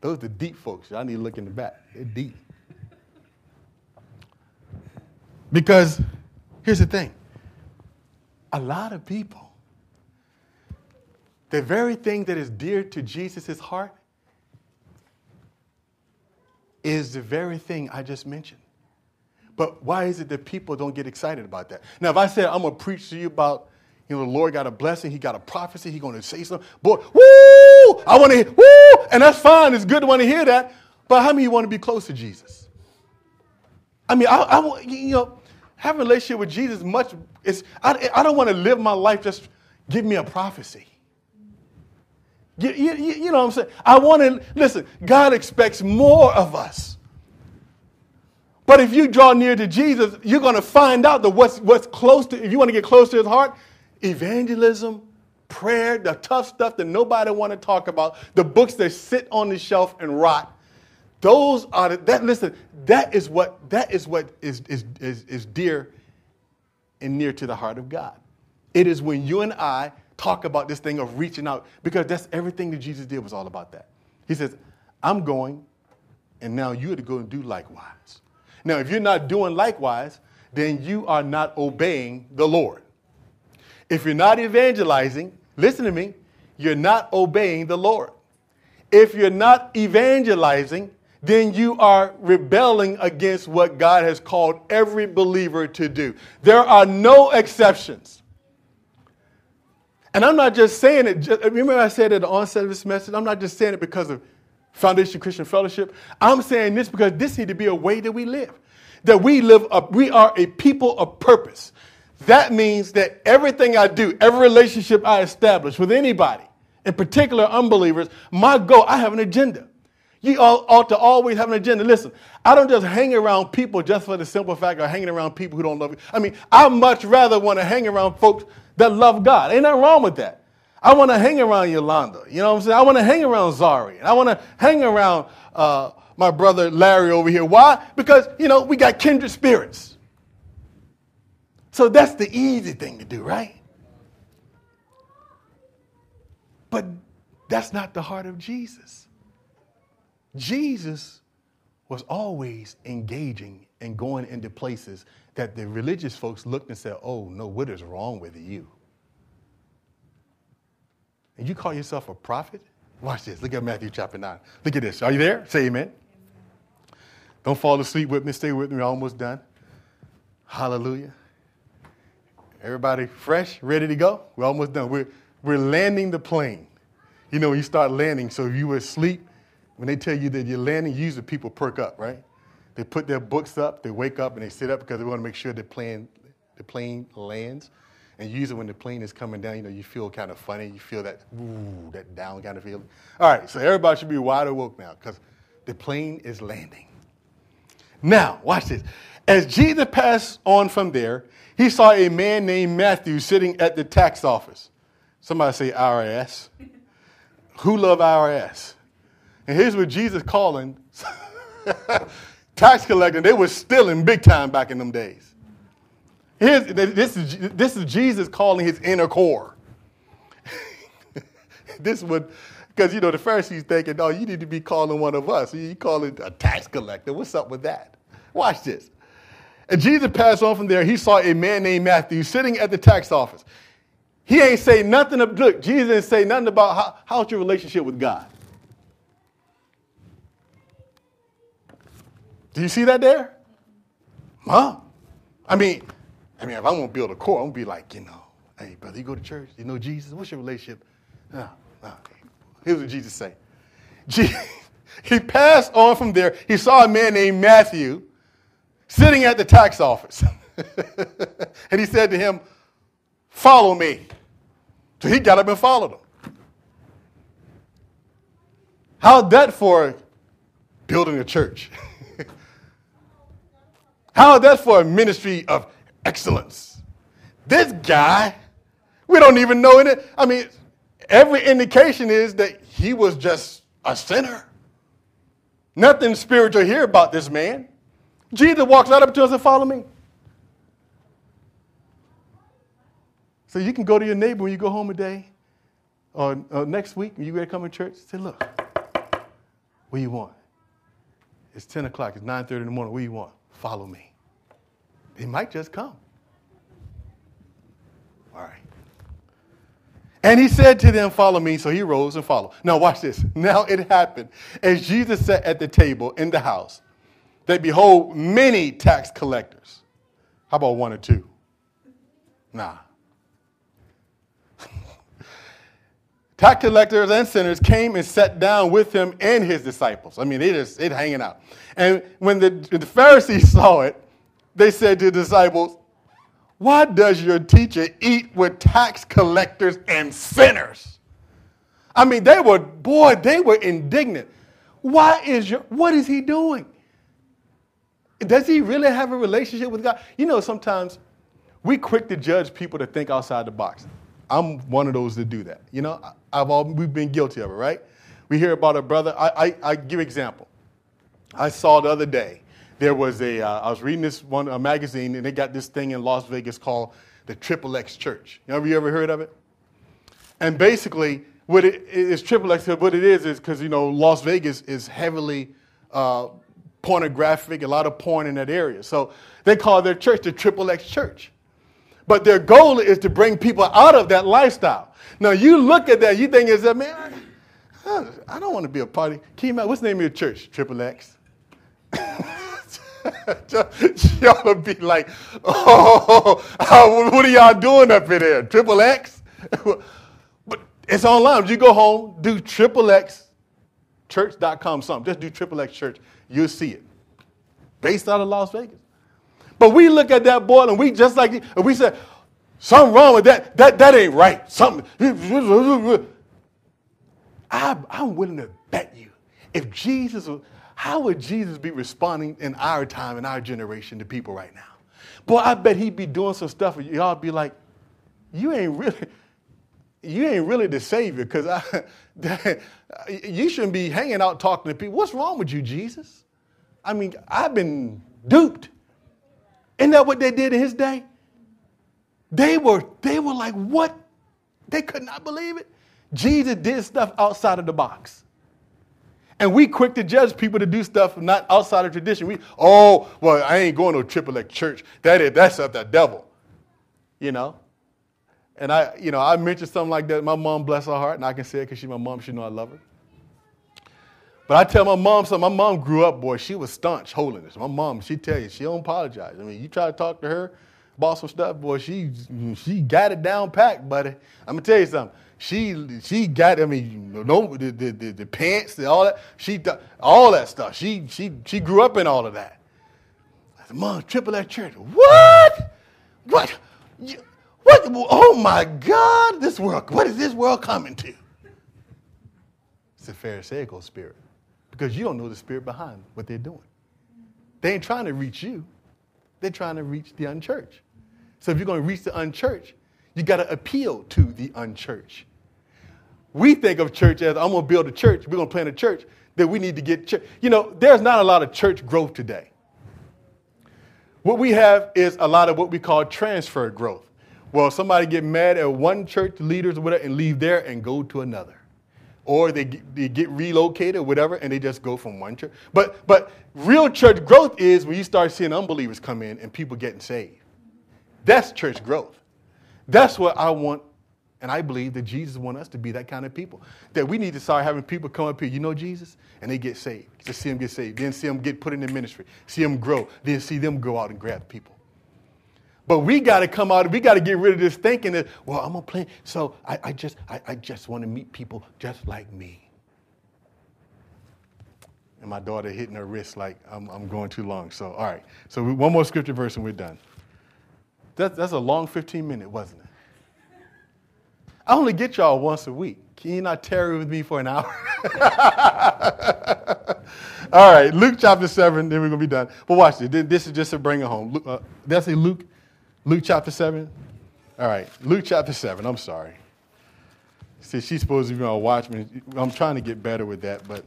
Those are the deep folks. I need to look in the back. They're deep. Because here's the thing a lot of people, the very thing that is dear to Jesus' heart is the very thing I just mentioned. But why is it that people don't get excited about that? Now, if I said I'm gonna preach to you about, you know, the Lord got a blessing, He got a prophecy, He gonna say something, boy, woo! I want to hear, woo! And that's fine. It's good to want to hear that. But how many want to be close to Jesus? I mean, I, I you know, have a relationship with Jesus much. It's, I, I don't want to live my life just give me a prophecy. You, you, you know what I'm saying? I want to, listen, God expects more of us. But if you draw near to Jesus, you're going to find out that what's, what's close to, if you want to get close to his heart, evangelism, prayer, the tough stuff that nobody want to talk about, the books that sit on the shelf and rot. Those are the, that listen, that is what that is what is, is, is, is dear and near to the heart of God. It is when you and I talk about this thing of reaching out, because that's everything that Jesus did was all about that. He says, I'm going, and now you're to go and do likewise. Now, if you're not doing likewise, then you are not obeying the Lord. If you're not evangelizing, listen to me, you're not obeying the Lord. If you're not evangelizing, then you are rebelling against what God has called every believer to do. There are no exceptions. And I'm not just saying it, just, remember I said at the onset of this message, I'm not just saying it because of Foundation Christian Fellowship. I'm saying this because this needs to be a way that we live. That we live, up, we are a people of purpose. That means that everything I do, every relationship I establish with anybody, in particular unbelievers, my goal, I have an agenda. You all ought to always have an agenda. Listen, I don't just hang around people just for the simple fact of hanging around people who don't love you. I mean, I much rather want to hang around folks that love God. Ain't nothing wrong with that. I want to hang around Yolanda. You know what I'm saying? I want to hang around Zari. I want to hang around uh, my brother Larry over here. Why? Because, you know, we got kindred spirits. So that's the easy thing to do, right? But that's not the heart of Jesus. Jesus was always engaging and going into places that the religious folks looked and said, Oh, no, what is wrong with you? And you call yourself a prophet? Watch this. Look at Matthew chapter 9. Look at this. Are you there? Say amen. Don't fall asleep with me. Stay with me. We're almost done. Hallelujah. Everybody fresh, ready to go? We're almost done. We're, we're landing the plane. You know, when you start landing, so if you were asleep, when they tell you that you're landing, usually people perk up, right? They put their books up, they wake up and they sit up because they want to make sure the plane, the plane lands. And usually when the plane is coming down, you know, you feel kind of funny. You feel that, ooh, that down kind of feeling. All right, so everybody should be wide awake now because the plane is landing. Now, watch this. As Jesus passed on from there, he saw a man named Matthew sitting at the tax office. Somebody say IRS. Who love IRS? And here's what Jesus calling tax collecting. They were stealing big time back in them days. Here's, this, is, this is Jesus calling his inner core. this would, because you know the Pharisees thinking, oh, you need to be calling one of us. You call it a tax collector. What's up with that? Watch this. And Jesus passed on from there. He saw a man named Matthew sitting at the tax office. He ain't say nothing. Of, look, Jesus didn't say nothing about how, how's your relationship with God. Do you see that there? Huh? I mean, I mean, if I want to build a core, I'm gonna be like, you know, hey, brother, you go to church, you know Jesus. What's your relationship? No, no. Here's what Jesus say. he passed on from there. He saw a man named Matthew sitting at the tax office. and he said to him, Follow me. So he got up and followed him. How's that for building a church? How's that for a ministry of excellence? This guy, we don't even know it. I mean, every indication is that he was just a sinner. Nothing spiritual here about this man. Jesus walks right up to us and follow me. So you can go to your neighbor when you go home today or, or next week when you ready to come to church. Say, look, what do you want? It's 10 o'clock. It's 9.30 in the morning. What do you want? Follow me. He might just come. All right. And he said to them, Follow me. So he rose and followed. Now, watch this. Now it happened as Jesus sat at the table in the house that behold, many tax collectors. How about one or two? Nah. tax collectors and sinners came and sat down with him and his disciples. I mean, they just it hanging out. And when the, the Pharisees saw it, they said to the disciples, why does your teacher eat with tax collectors and sinners? I mean, they were, boy, they were indignant. Why is your, what is he doing? Does he really have a relationship with God? You know, sometimes we quick to judge people to think outside the box. I'm one of those that do that. You know, I've all, we've been guilty of it, right? We hear about a brother. I, I, I give example. I saw the other day there was a. Uh, I was reading this one a magazine, and they got this thing in Las Vegas called the Triple X Church. Have you ever heard of it? And basically, what it is Triple X. What it is is because you know Las Vegas is heavily uh, pornographic, a lot of porn in that area. So they call their church the Triple X Church. But their goal is to bring people out of that lifestyle. Now you look at that, you think is that man. I, don't want to be a party. Can you imagine, what's the name of your church? Triple X. y'all will be like, oh, what are y'all doing up in there? Triple X? but it's online. You go home, do triple X church.com something. Just do triple X church. You'll see it. Based out of Las Vegas. But we look at that boy and we just like, and we say, something wrong with that. That, that ain't right. Something. I, I'm willing to bet you if Jesus was, how would Jesus be responding in our time, in our generation to people right now? Boy, I bet he'd be doing some stuff and y'all be like, you ain't really, you ain't really the savior because you shouldn't be hanging out talking to people. What's wrong with you, Jesus? I mean, I've been duped. Isn't that what they did in his day? They were, they were like, what? They could not believe it. Jesus did stuff outside of the box. And we quick to judge people to do stuff not outside of tradition. We, oh, well, I ain't going to a triple X church. That is, that's of the devil. You know? And I, you know, I mentioned something like that. My mom, bless her heart, and I can say it because she's my mom. She know I love her. But I tell my mom something. My mom grew up, boy, she was staunch holiness. My mom, she tell you, she don't apologize. I mean, you try to talk to her about some stuff, boy, she she got it down packed, buddy. I'm gonna tell you something she she got I mean no the, the, the, the pants the, all that she all that stuff she she she grew up in all of that. I said, Mom, triple X church. What? What? What? Oh my God! This world. What is this world coming to? It's a Pharisaical spirit because you don't know the spirit behind what they're doing. They ain't trying to reach you. They're trying to reach the unchurched. So if you're going to reach the unchurched, you got to appeal to the unchurched. We think of church as I'm going to build a church, we're going to plant a church, that we need to get church. You know, there's not a lot of church growth today. What we have is a lot of what we call transfer growth. Well, somebody get mad at one church leaders or whatever and leave there and go to another. Or they get, they get relocated or whatever and they just go from one church. But, but real church growth is when you start seeing unbelievers come in and people getting saved. That's church growth. That's what I want, and I believe that Jesus wants us to be that kind of people. That we need to start having people come up here, you know Jesus, and they get saved. To see them get saved, then see them get put in the ministry, see them grow, then see them go out and grab people. But we got to come out. We got to get rid of this thinking that, well, I'm gonna play. So I, I just, I, I just want to meet people just like me. And my daughter hitting her wrist like I'm, I'm going too long. So all right. So one more scripture verse and we're done. That, that's a long 15 minute, wasn't it? I only get y'all once a week. Can you not tarry with me for an hour? All right, Luke chapter 7, then we're going to be done. But watch this. This is just to bring it home. Luke, uh, did I say Luke? Luke chapter 7? All right, Luke chapter 7. I'm sorry. See, she's supposed to be on Watchmen. I'm trying to get better with that, but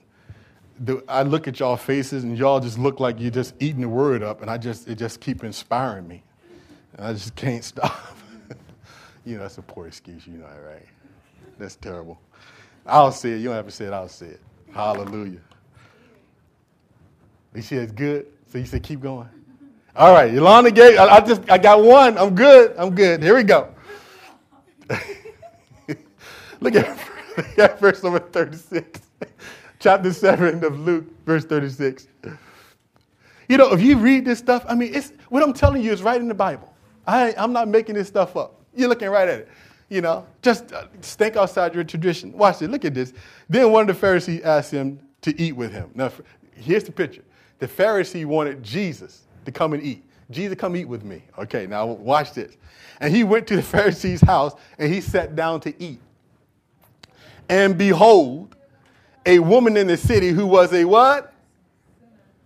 the, I look at y'all faces and y'all just look like you're just eating the word up, and I just it just keep inspiring me. I just can't stop. you know, that's a poor excuse, you know that, right? That's terrible. I'll say it. You don't have to say it. I'll say it. Hallelujah. See, it's good. So you said keep going. All right, Yolanda Gate. I, I just I got one. I'm good. I'm good. Here we go. look, at, look at verse number 36. Chapter 7 of Luke, verse 36. You know, if you read this stuff, I mean, it's what I'm telling you is right in the Bible. I, I'm not making this stuff up. You're looking right at it. You know, just uh, think outside your tradition. Watch it. Look at this. Then one of the Pharisees asked him to eat with him. Now, here's the picture. The Pharisee wanted Jesus to come and eat. Jesus, come eat with me. Okay, now watch this. And he went to the Pharisee's house and he sat down to eat. And behold, a woman in the city who was a what?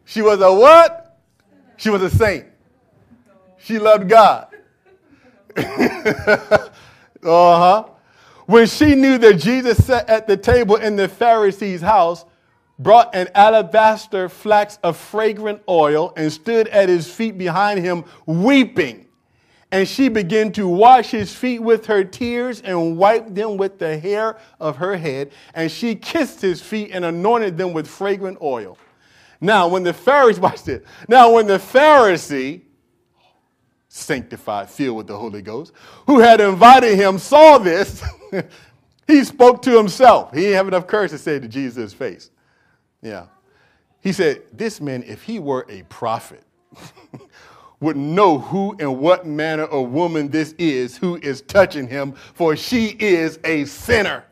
She was a what? She was a saint. She loved God. uh huh. When she knew that Jesus sat at the table in the Pharisee's house, brought an alabaster flask of fragrant oil, and stood at his feet behind him, weeping. And she began to wash his feet with her tears and wiped them with the hair of her head. And she kissed his feet and anointed them with fragrant oil. Now, when the Pharisee, watch this. Now, when the Pharisee, sanctified, filled with the Holy Ghost, who had invited him, saw this, he spoke to himself. He didn't have enough courage to say to Jesus' face. Yeah. He said, This man, if he were a prophet, would know who and what manner of woman this is who is touching him, for she is a sinner.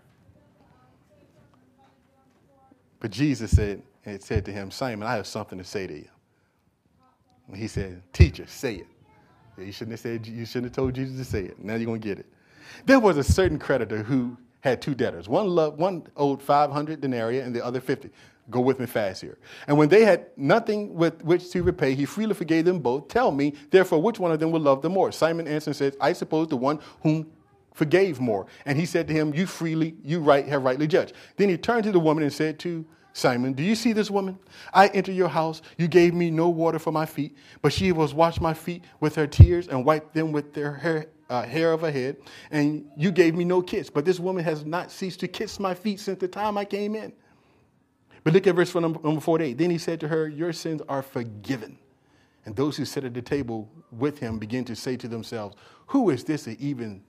But Jesus said, and said to him, Simon, I have something to say to you. And he said, Teacher, say it. You shouldn't have said you shouldn't have told Jesus to say it. Now you're gonna get it. There was a certain creditor who had two debtors. One loved, one owed 500 denarii and the other 50. Go with me fast here. And when they had nothing with which to repay, he freely forgave them both. Tell me, therefore, which one of them will love them more? Simon answered and said, I suppose the one whom forgave more. And he said to him, You freely, you right, have rightly judged. Then he turned to the woman and said to Simon, Do you see this woman? I entered your house. You gave me no water for my feet, but she was washed my feet with her tears and wiped them with their hair, uh, hair of her head. And you gave me no kiss, but this woman has not ceased to kiss my feet since the time I came in. But look at verse number 48. Then he said to her, Your sins are forgiven. And those who sat at the table with him began to say to themselves, Who is this that even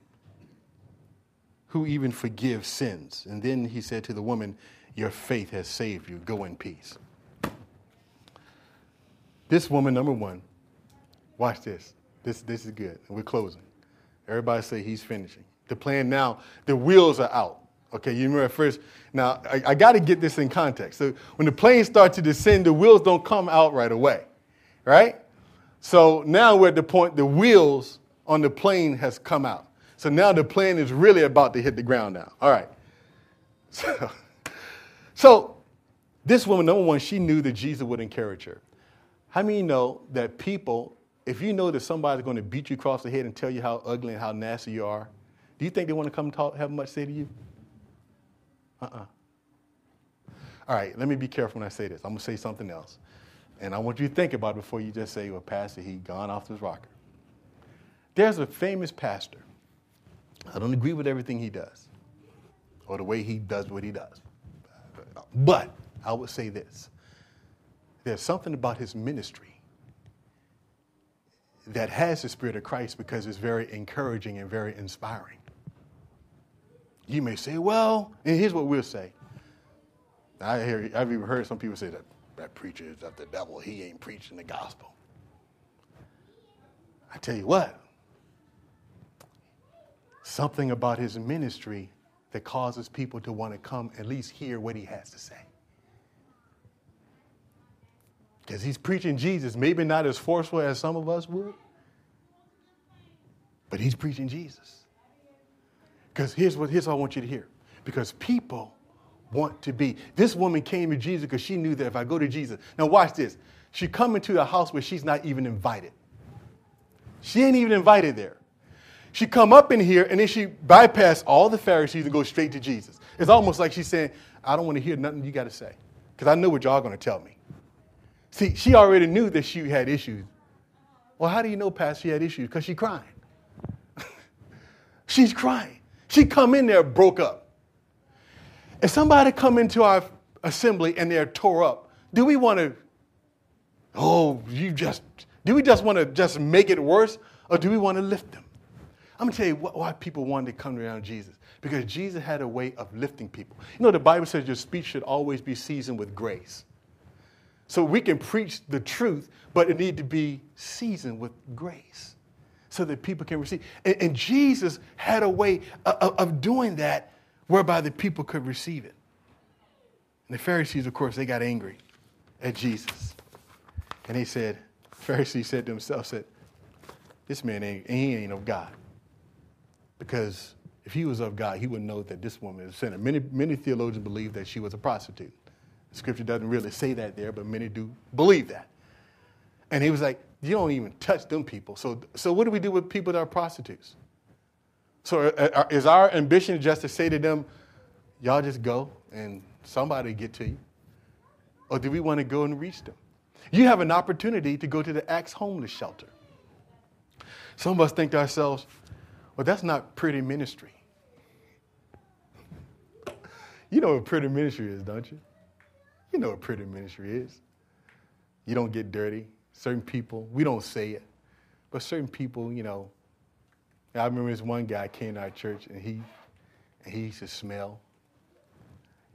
who even forgives sins? And then he said to the woman, Your faith has saved you. Go in peace. This woman, number one, watch this. This, this is good. We're closing. Everybody say he's finishing. The plan now, the wheels are out. Okay, you remember at first. Now, I, I got to get this in context. So, when the plane starts to descend, the wheels don't come out right away, right? So now we're at the point the wheels on the plane has come out. So now the plane is really about to hit the ground now. All right. So, so this woman, number one, she knew that Jesus would encourage her. How many know that people, if you know that somebody's going to beat you across the head and tell you how ugly and how nasty you are, do you think they want to come talk, have much say to you? Uh-uh. All right, let me be careful when I say this. I'm going to say something else. And I want you to think about it before you just say, well, Pastor, he gone off his rocker. There's a famous pastor. I don't agree with everything he does or the way he does what he does. But I would say this there's something about his ministry that has the Spirit of Christ because it's very encouraging and very inspiring. You may say, well, and here's what we'll say. I hear, I've even heard some people say that that preacher is of the devil. He ain't preaching the gospel. I tell you what, something about his ministry that causes people to want to come at least hear what he has to say. Because he's preaching Jesus, maybe not as forceful as some of us would, but he's preaching Jesus. Because here's what here's what I want you to hear. Because people want to be. This woman came to Jesus because she knew that if I go to Jesus. Now watch this. She come into a house where she's not even invited. She ain't even invited there. She come up in here and then she bypass all the Pharisees and go straight to Jesus. It's almost like she's saying, I don't want to hear nothing you got to say because I know what y'all going to tell me. See, she already knew that she had issues. Well, how do you know, Pastor, she had issues? Because she's crying. she's crying. She come in there broke up. If somebody come into our assembly and they're tore up, do we want to, oh, you just, do we just want to just make it worse or do we want to lift them? I'm to tell you why people wanted to come around Jesus. Because Jesus had a way of lifting people. You know, the Bible says your speech should always be seasoned with grace. So we can preach the truth, but it need to be seasoned with grace so that people can receive. And, and Jesus had a way of, of doing that whereby the people could receive it. And the Pharisees, of course, they got angry at Jesus. And they said, Pharisees said to himself, said, this man ain't, he ain't of God. Because if he was of God, he would know that this woman is a sinner. Many, many theologians believe that she was a prostitute. Scripture doesn't really say that there, but many do believe that. And he was like, You don't even touch them people. So, so what do we do with people that are prostitutes? So uh, uh, is our ambition just to say to them, Y'all just go and somebody get to you? Or do we want to go and reach them? You have an opportunity to go to the Acts homeless shelter. Some of us think to ourselves, well, that's not pretty ministry. You know what pretty ministry is, don't you? You know what pretty ministry is. You don't get dirty. Certain people, we don't say it, but certain people, you know. I remember this one guy came to our church and he, and he used to smell.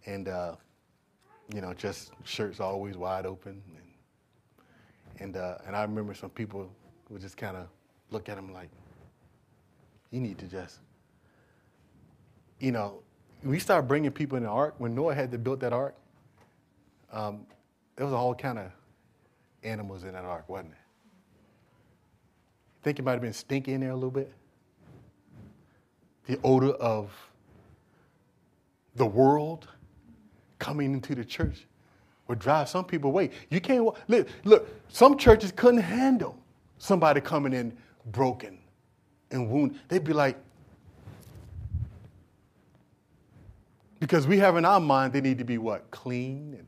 And, uh, you know, just shirts always wide open. And, and, uh, and I remember some people would just kind of look at him like, you need to just, you know, we start bringing people in the ark. When Noah had to build that ark, um, there was all kind of animals in that ark, wasn't it? Think it might have been stinky in there a little bit. The odor of the world coming into the church would drive some people away. You can't look, look. Some churches couldn't handle somebody coming in broken and wounded. They'd be like, because we have in our mind they need to be what? Clean and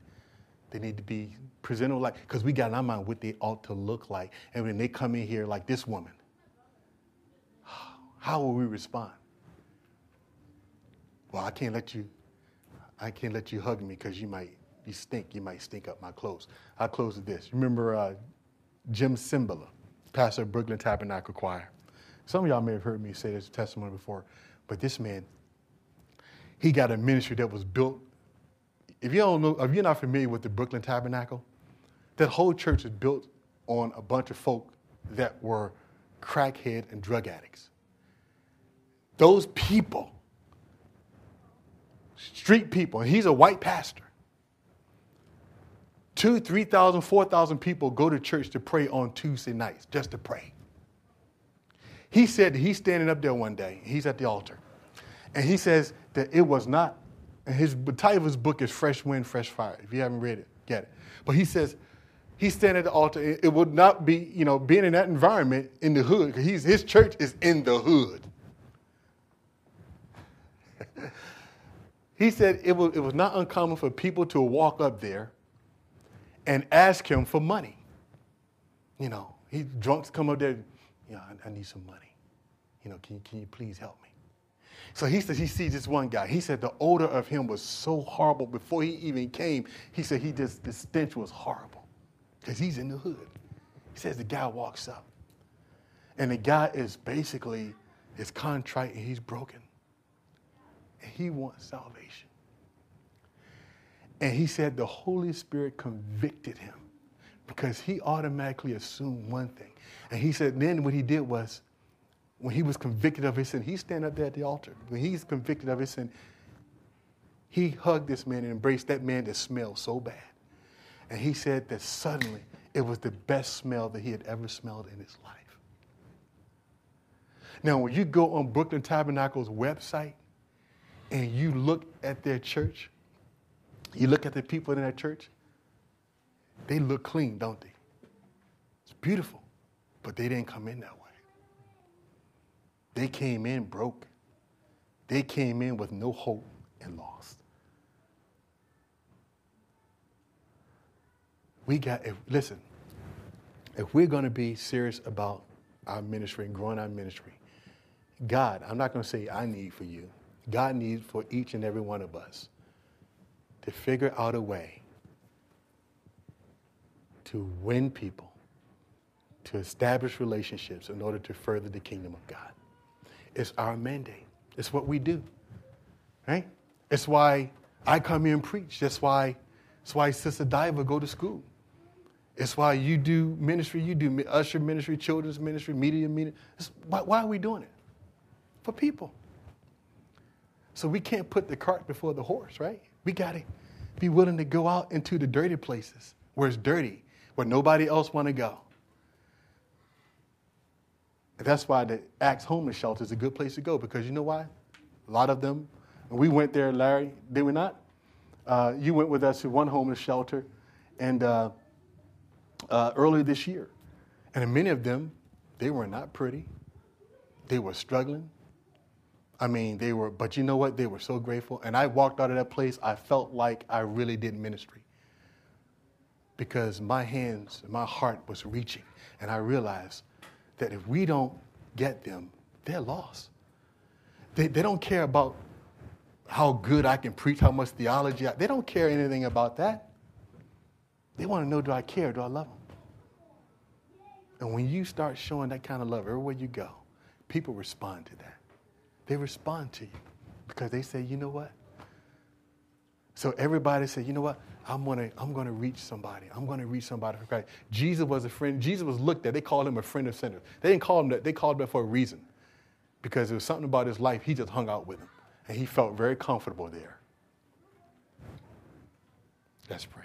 they need to be presentable like because we got in our mind what they ought to look like. And when they come in here like this woman how will we respond? Well i can't let you i can't let you hug me because you might you stink. You might stink up my clothes. I'll close with this. Remember uh, jim cymbala pastor of brooklyn tabernacle choir some of y'all may have heard me say this testimony before but this man he got a ministry that was built if you don't know, if you're not familiar with the Brooklyn Tabernacle, that whole church is built on a bunch of folk that were crackhead and drug addicts. Those people, street people, and he's a white pastor. Two, 3,000, 4,000 people go to church to pray on Tuesday nights, just to pray. He said he's standing up there one day, he's at the altar, and he says that it was not and his title of his book is Fresh Wind, Fresh Fire. If you haven't read it, get it. But he says, he's standing at the altar. It would not be, you know, being in that environment in the hood, because his church is in the hood. he said it was, it was not uncommon for people to walk up there and ask him for money. You know, he drunks come up there, you know, I, I need some money. You know, can, can you please help me? So he said he sees this one guy. He said the odor of him was so horrible before he even came. He said he just the stench was horrible because he's in the hood. He says the guy walks up, and the guy is basically is contrite and he's broken, and he wants salvation. And he said the Holy Spirit convicted him because he automatically assumed one thing. And he said then what he did was when he was convicted of his sin, he stand up there at the altar. When he's convicted of his sin, he hugged this man and embraced that man that smelled so bad. And he said that suddenly it was the best smell that he had ever smelled in his life. Now, when you go on Brooklyn Tabernacle's website, and you look at their church, you look at the people in that church, they look clean, don't they? It's beautiful, but they didn't come in that way. They came in broke. They came in with no hope and lost. We got, if, listen, if we're going to be serious about our ministry and growing our ministry, God, I'm not going to say I need for you. God needs for each and every one of us to figure out a way to win people, to establish relationships in order to further the kingdom of God. It's our mandate. It's what we do. Right? It's why I come here and preach. That's why, that's why Sister Diva go to school. It's why you do ministry, you do usher ministry, children's ministry, media ministry. Why, why are we doing it? For people. So we can't put the cart before the horse, right? We got to be willing to go out into the dirty places where it's dirty, where nobody else want to go. And that's why the Axe homeless shelter is a good place to go because you know why? A lot of them, we went there, Larry, did we not? Uh, you went with us to one homeless shelter and uh, uh, earlier this year. And many of them, they were not pretty. They were struggling. I mean, they were, but you know what? They were so grateful. And I walked out of that place, I felt like I really did ministry. Because my hands, my heart was reaching. And I realized that if we don't get them, they're lost. They, they don't care about how good I can preach, how much theology. I, they don't care anything about that. They want to know do I care? Do I love them? And when you start showing that kind of love everywhere you go, people respond to that. They respond to you because they say, you know what? So everybody said, you know what? I'm gonna, I'm gonna reach somebody. I'm gonna reach somebody for Christ. Jesus was a friend. Jesus was looked at. They called him a friend of sinners. They didn't call him that. They called him that for a reason, because there was something about his life. He just hung out with him, and he felt very comfortable there. Let's pray.